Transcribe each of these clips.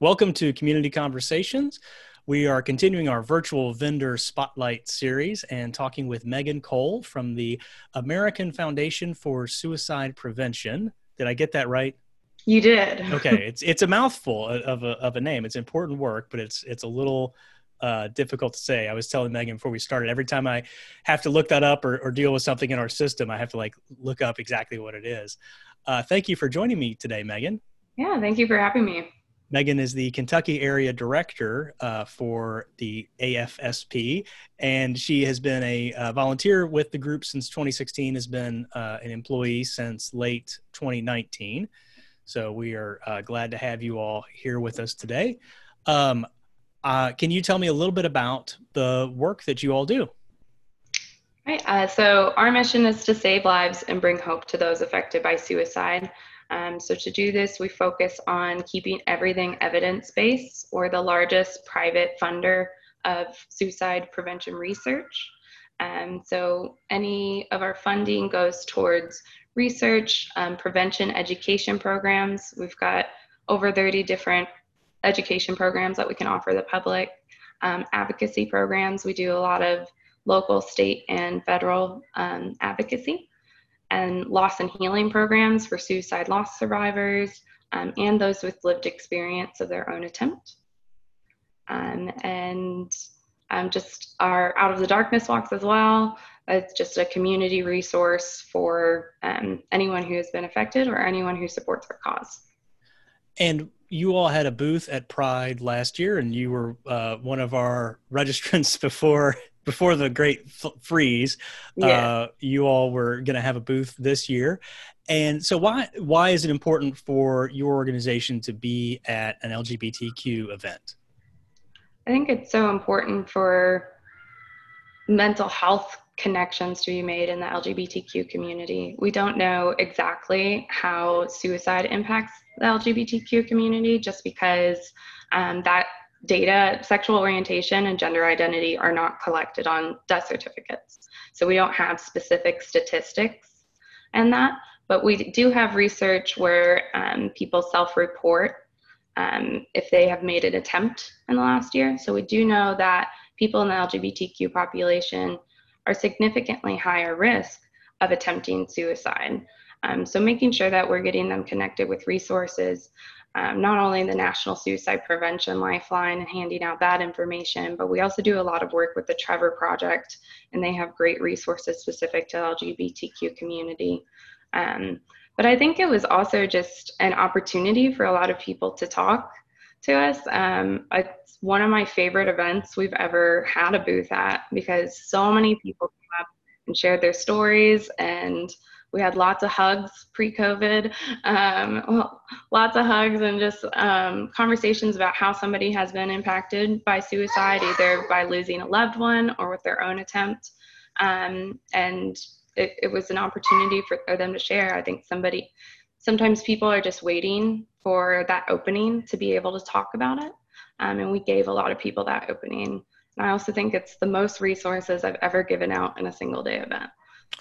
Welcome to Community Conversations. We are continuing our virtual vendor spotlight series and talking with Megan Cole from the American Foundation for Suicide Prevention. Did I get that right? You did. okay, it's it's a mouthful of a of a name. It's important work, but it's it's a little uh, difficult to say. I was telling Megan before we started. Every time I have to look that up or, or deal with something in our system, I have to like look up exactly what it is. Uh, thank you for joining me today, Megan. Yeah, thank you for having me. Megan is the Kentucky area director uh, for the AFSP, and she has been a uh, volunteer with the group since 2016. Has been uh, an employee since late 2019. So we are uh, glad to have you all here with us today. Um, uh, can you tell me a little bit about the work that you all do? Right. Uh, so our mission is to save lives and bring hope to those affected by suicide. Um, so to do this, we focus on keeping everything evidence-based or the largest private funder of suicide prevention research. Um, so any of our funding goes towards research, um, prevention education programs. We've got over 30 different education programs that we can offer the public. Um, advocacy programs, we do a lot of local, state, and federal um, advocacy and loss and healing programs for suicide loss survivors um, and those with lived experience of their own attempt. Um, and um, just our Out of the Darkness walks as well. It's just a community resource for um, anyone who has been affected or anyone who supports our cause. And you all had a booth at Pride last year, and you were uh, one of our registrants before before the great f- freeze, yeah. uh, you all were going to have a booth this year. And so, why why is it important for your organization to be at an LGBTQ event? I think it's so important for mental health connections to be made in the LGBTQ community. We don't know exactly how suicide impacts the LGBTQ community just because um, that data, sexual orientation and gender identity are not collected on death certificates. So we don't have specific statistics and that, but we do have research where um, people self-report um, if they have made an attempt in the last year. So we do know that people in the LGBTQ population are significantly higher risk of attempting suicide. Um, so making sure that we're getting them connected with resources um, not only the National Suicide Prevention Lifeline and handing out that information, but we also do a lot of work with the Trevor Project, and they have great resources specific to LGBTQ community. Um, but I think it was also just an opportunity for a lot of people to talk to us. Um, it's one of my favorite events we've ever had a booth at because so many people came up and shared their stories and we had lots of hugs pre-COVID, um, well, lots of hugs and just um, conversations about how somebody has been impacted by suicide, either by losing a loved one or with their own attempt. Um, and it, it, was an opportunity for, for them to share. I think somebody, sometimes people are just waiting for that opening to be able to talk about it. Um, and we gave a lot of people that opening. And I also think it's the most resources I've ever given out in a single day event.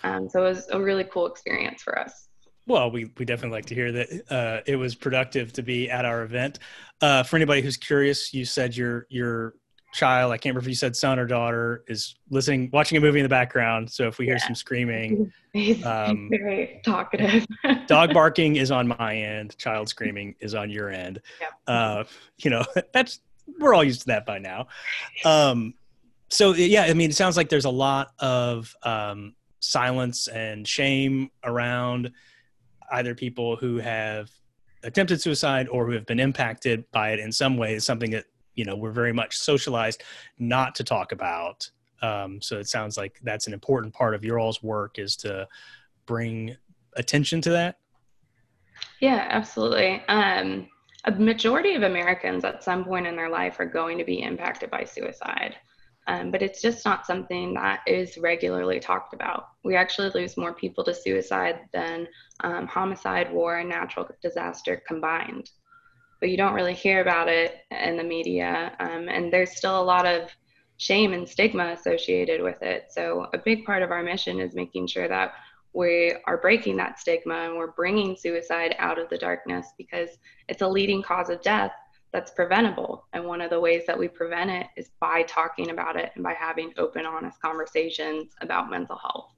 Um, so it was a really cool experience for us. Well, we, we definitely like to hear that uh, it was productive to be at our event. Uh, for anybody who's curious, you said your your child, I can't remember if you said son or daughter, is listening, watching a movie in the background. So if we yeah. hear some screaming, um, very talkative. dog barking is on my end. Child screaming is on your end. Yeah. Uh, you know, that's we're all used to that by now. Um, so yeah, I mean, it sounds like there's a lot of um, silence and shame around either people who have attempted suicide or who have been impacted by it in some way is something that you know we're very much socialized not to talk about. Um, so it sounds like that's an important part of your all's work is to bring attention to that. Yeah absolutely. Um, a majority of americans at some point in their life are going to be impacted by suicide um, but it's just not something that is regularly talked about. We actually lose more people to suicide than um, homicide, war, and natural disaster combined. But you don't really hear about it in the media, um, and there's still a lot of shame and stigma associated with it. So, a big part of our mission is making sure that we are breaking that stigma and we're bringing suicide out of the darkness because it's a leading cause of death that's preventable. And one of the ways that we prevent it is by talking about it and by having open, honest conversations about mental health.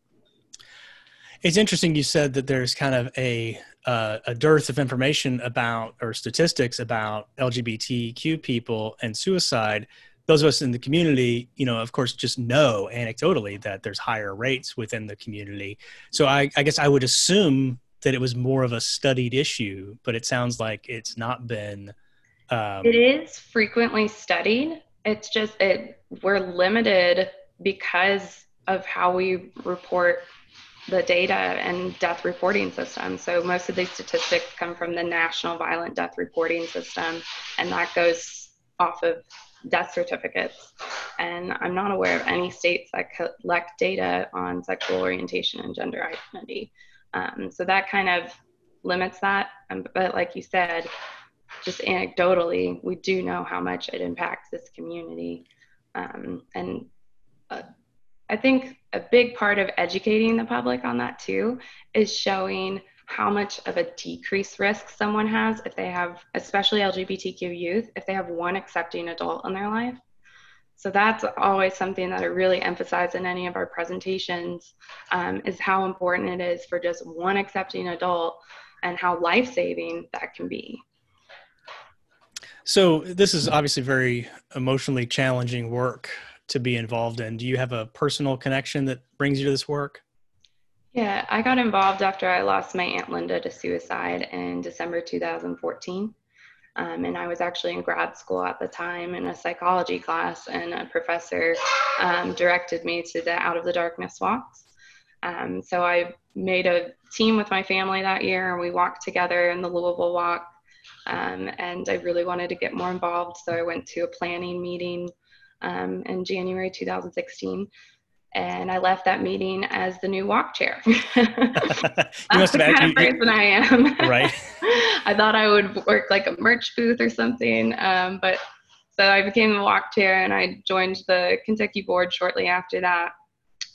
It's interesting you said that there's kind of a uh, a dearth of information about or statistics about LGBTQ people and suicide. Those of us in the community, you know, of course, just know anecdotally that there's higher rates within the community. So I, I guess I would assume that it was more of a studied issue, but it sounds like it's not been. Um, it is frequently studied. It's just it we're limited because of how we report the data and death reporting system. So most of these statistics come from the National Violent Death Reporting System, and that goes off of death certificates. And I'm not aware of any states that collect data on sexual orientation and gender identity. Um, so that kind of limits that. Um, but like you said, just anecdotally, we do know how much it impacts this community. Um, and uh, I think a big part of educating the public on that too is showing how much of a decreased risk someone has if they have, especially LGBTQ youth, if they have one accepting adult in their life. So that's always something that I really emphasize in any of our presentations um, is how important it is for just one accepting adult and how life-saving that can be. So this is obviously very emotionally challenging work to be involved in. Do you have a personal connection that brings you to this work? Yeah, I got involved after I lost my Aunt Linda to suicide in December 2014. Um, and I was actually in grad school at the time in a psychology class, and a professor um, directed me to the Out of the Darkness walks. Um, so I made a team with my family that year, and we walked together in the Louisville Walk. Um, and I really wanted to get more involved, so I went to a planning meeting um, in January 2016. And I left that meeting as the new walk chair. you must have the kind of person I am. right. I thought I would work like a merch booth or something, um, but so I became the walk chair, and I joined the Kentucky board shortly after that,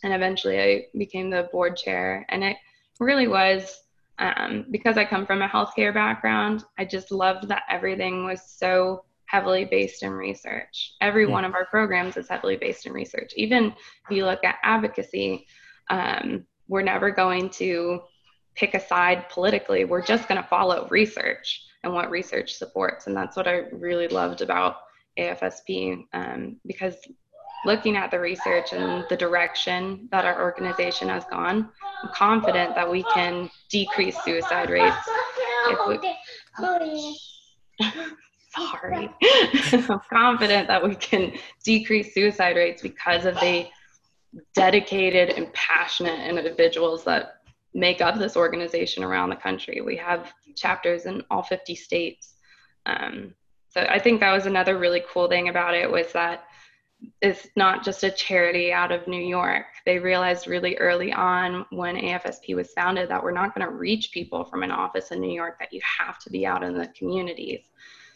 and eventually I became the board chair. And it really was um, because I come from a healthcare background. I just loved that everything was so heavily based in research. Every mm. one of our programs is heavily based in research. Even if you look at advocacy, um, we're never going to pick a side politically. We're just going to follow research and what research supports. And that's what I really loved about AFSP um, because looking at the research and the direction that our organization has gone, I'm confident that we can decrease suicide rates. We, sorry. I'm confident that we can decrease suicide rates because of the dedicated and passionate individuals that make up this organization around the country. We have chapters in all 50 states. Um, so I think that was another really cool thing about it was that it's not just a charity out of New York. They realized really early on when AFSP was founded that we're not going to reach people from an office in New York, that you have to be out in the communities.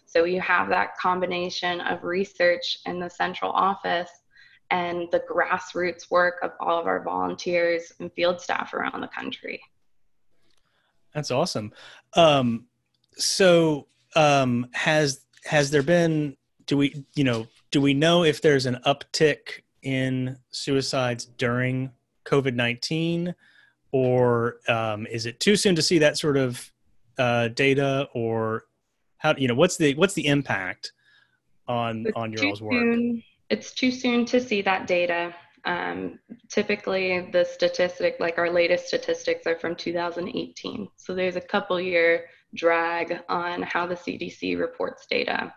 So you have that combination of research in the central office and the grassroots work of all of our volunteers and field staff around the country. That's awesome. Um, so um, has has there been do we you know do we know if there's an uptick in suicides during COVID nineteen, or um, is it too soon to see that sort of uh, data, or how you know what's the what's the impact on it's on your all's work? soon, it's too soon to see that data. Um, typically the statistic like our latest statistics are from 2018 so there's a couple year drag on how the cdc reports data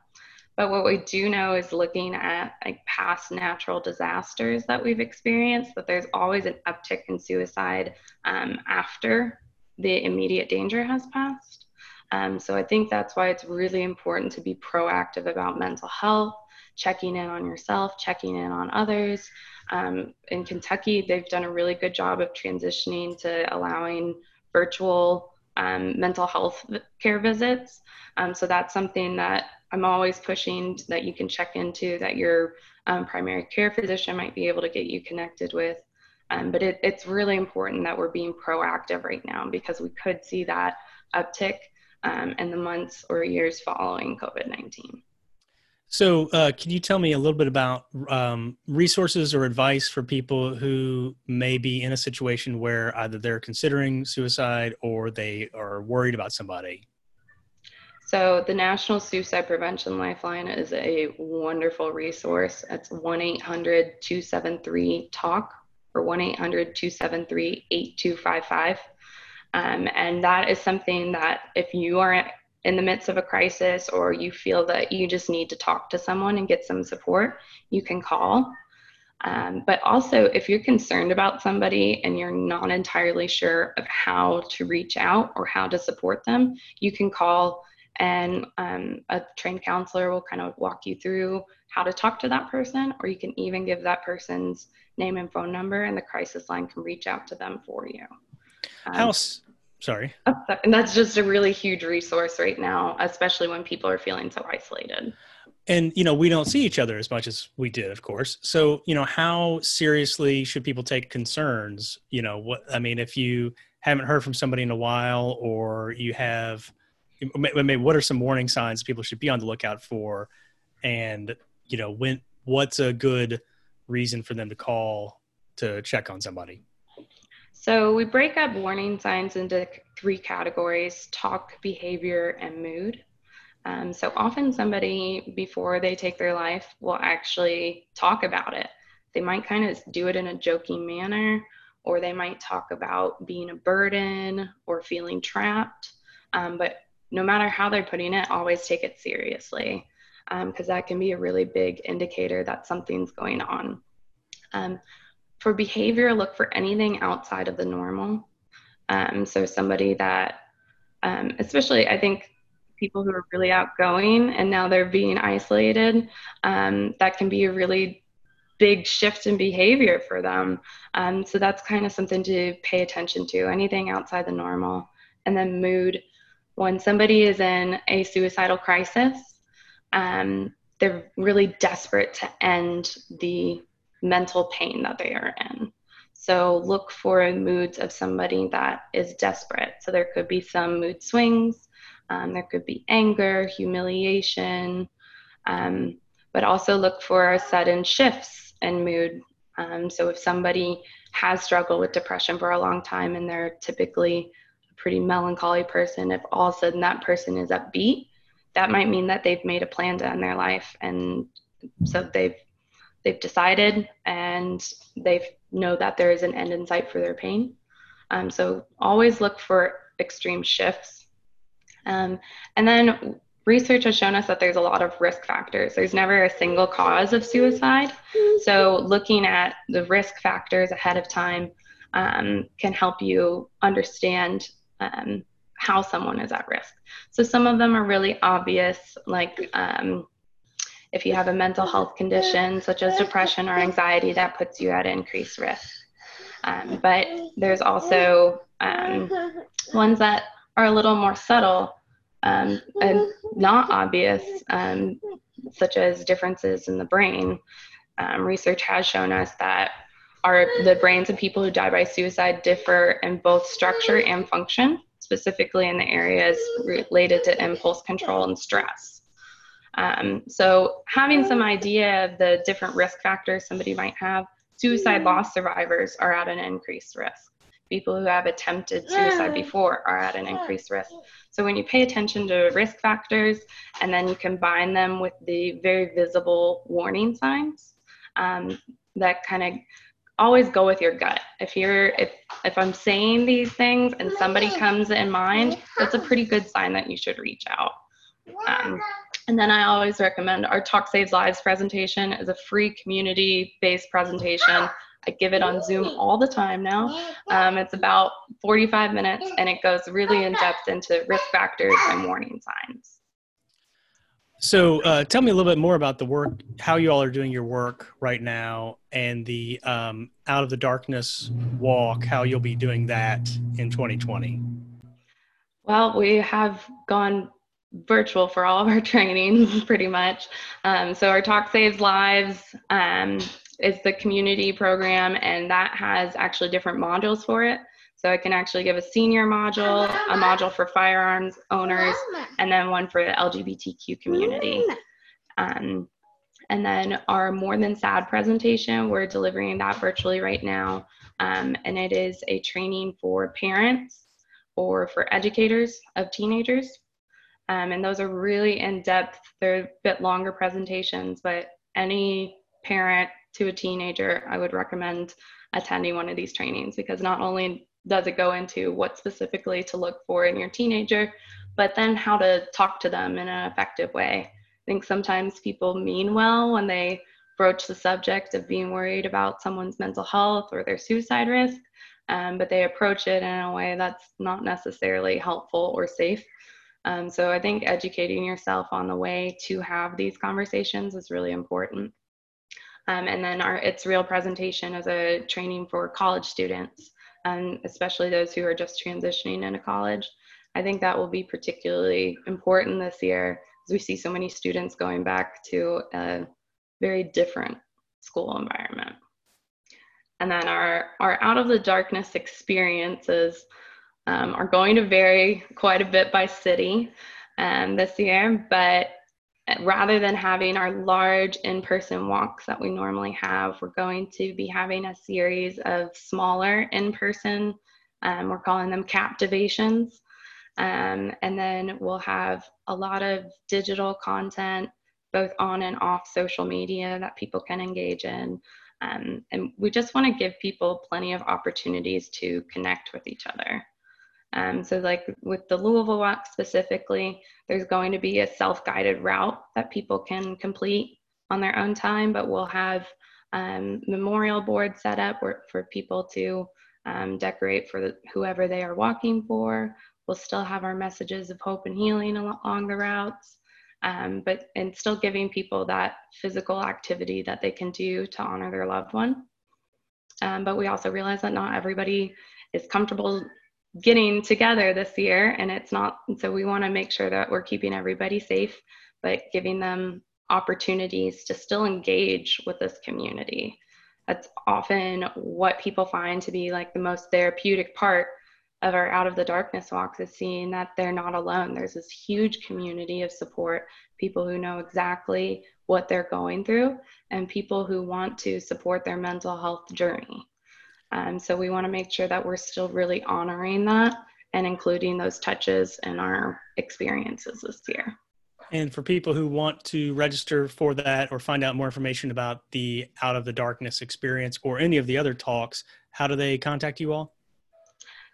but what we do know is looking at like past natural disasters that we've experienced that there's always an uptick in suicide um, after the immediate danger has passed um, so I think that's why it's really important to be proactive about mental health, checking in on yourself, checking in on others. Um, in Kentucky, they've done a really good job of transitioning to allowing virtual um, mental health care visits. Um, so that's something that I'm always pushing that you can check into that your um, primary care physician might be able to get you connected with. Um, but it, it's really important that we're being proactive right now because we could see that uptick um, in the months or years following COVID 19. So, uh, can you tell me a little bit about um, resources or advice for people who may be in a situation where either they're considering suicide or they are worried about somebody? So, the National Suicide Prevention Lifeline is a wonderful resource. It's 1 800 273 TALK or 1 800 273 8255. Um, and that is something that if you are in the midst of a crisis or you feel that you just need to talk to someone and get some support, you can call. Um, but also, if you're concerned about somebody and you're not entirely sure of how to reach out or how to support them, you can call and um, a trained counselor will kind of walk you through how to talk to that person, or you can even give that person's name and phone number, and the crisis line can reach out to them for you. Um, how, Sorry. And that's just a really huge resource right now, especially when people are feeling so isolated. And, you know, we don't see each other as much as we did, of course. So, you know, how seriously should people take concerns? You know, what, I mean, if you haven't heard from somebody in a while or you have, maybe what are some warning signs people should be on the lookout for? And, you know, when, what's a good reason for them to call to check on somebody? So we break up warning signs into three categories talk, behavior, and mood. Um, so often somebody, before they take their life, will actually talk about it. They might kind of do it in a joking manner, or they might talk about being a burden or feeling trapped. Um, but no matter how they're putting it, always take it seriously because um, that can be a really big indicator that something's going on. Um, for behavior, look for anything outside of the normal. Um, so somebody that, um, especially I think people who are really outgoing and now they're being isolated, um, that can be a really big shift in behavior for them. Um, so that's kind of something to pay attention to. Anything outside the normal, and then mood. When somebody is in a suicidal crisis, um, they're really desperate to end the mental pain that they are in. So look for moods of somebody that is desperate. So there could be some mood swings, um, there could be anger, humiliation, um, but also look for sudden shifts in mood. Um, so if somebody has struggled with depression for a long time and they're typically pretty melancholy person, if all of a sudden that person is upbeat, that might mean that they've made a plan to end their life and so they've they've decided and they know that there is an end in sight for their pain. Um, so always look for extreme shifts. Um, and then research has shown us that there's a lot of risk factors. There's never a single cause of suicide. So looking at the risk factors ahead of time um, can help you understand um, how someone is at risk. So some of them are really obvious, like um, if you have a mental health condition such as depression or anxiety, that puts you at increased risk. Um, but there's also um, ones that are a little more subtle um, and not obvious, um, such as differences in the brain. Research has shown us that our the brains of people who die by suicide differ in both structure and function, specifically in the areas related to impulse control and stress. Um, so having some idea of the different risk factors somebody might have, suicide loss survivors are at an increased risk. People who have attempted suicide before are at an increased risk. So when you pay attention to risk factors and then you combine them with the very visible warning signs, um, that kind of always go with your gut. If you're if if I'm saying these things and somebody comes in mind, that's a pretty good sign that you should reach out. Um, and then I always recommend our Talk Saves Lives presentation is a free community based presentation. I give it on Zoom all the time now. Um, it's about 45 minutes and it goes really in depth into risk factors and warning signs. So, uh, tell me a little bit more about the work, how you all are doing your work right now, and the um, Out of the Darkness walk, how you'll be doing that in 2020. Well, we have gone virtual for all of our trainings pretty much. Um, so our Talk Saves Lives um, is the community program and that has actually different modules for it. So I can actually give a senior module, a module for firearms owners, and then one for the LGBTQ community. Um, and then our More Than Sad presentation, we're delivering that virtually right now. Um, and it is a training for parents or for educators of teenagers. Um, and those are really in depth, they're a bit longer presentations, but any parent to a teenager, I would recommend attending one of these trainings because not only does it go into what specifically to look for in your teenager, but then how to talk to them in an effective way. I think sometimes people mean well when they broach the subject of being worried about someone's mental health or their suicide risk, um, but they approach it in a way that's not necessarily helpful or safe. Um, so I think educating yourself on the way to have these conversations is really important. Um, and then our It's Real presentation is a training for college students, and especially those who are just transitioning into college. I think that will be particularly important this year as we see so many students going back to a very different school environment. And then our, our out of the darkness experiences um, are going to vary quite a bit by city um, this year, but rather than having our large in-person walks that we normally have, we're going to be having a series of smaller in-person, um, we're calling them captivations. Um, and then we'll have a lot of digital content, both on and off social media that people can engage in. Um, and we just want to give people plenty of opportunities to connect with each other. Um, so, like with the Louisville Walk specifically, there's going to be a self guided route that people can complete on their own time, but we'll have um, memorial boards set up for, for people to um, decorate for the, whoever they are walking for. We'll still have our messages of hope and healing along the routes, um, but and still giving people that physical activity that they can do to honor their loved one. Um, but we also realize that not everybody is comfortable getting together this year and it's not so we want to make sure that we're keeping everybody safe but giving them opportunities to still engage with this community. That's often what people find to be like the most therapeutic part of our out of the darkness walks is seeing that they're not alone. There's this huge community of support people who know exactly what they're going through and people who want to support their mental health journey um, so we want to make sure that we're still really honoring that and including those touches in our experiences this year. And for people who want to register for that or find out more information about the Out of the Darkness experience or any of the other talks, how do they contact you all?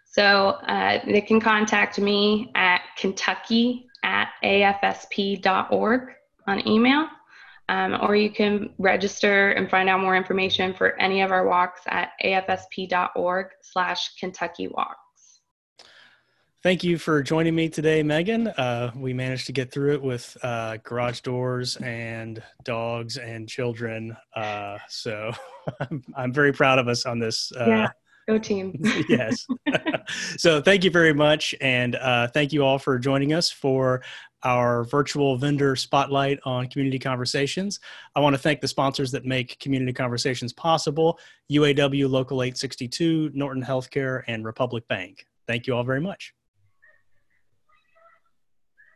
So uh, they can contact me at kentucky at afsp.org on email. Um, or you can register and find out more information for any of our walks at afsp.org slash Kentucky Walks. Thank you for joining me today, Megan. Uh, we managed to get through it with uh, garage doors and dogs and children. Uh, so I'm, I'm, very proud of us on this. Uh, yeah, go team. yes. so thank you very much. And uh, thank you all for joining us for our virtual vendor spotlight on community conversations. I want to thank the sponsors that make community conversations possible UAW Local 862, Norton Healthcare, and Republic Bank. Thank you all very much.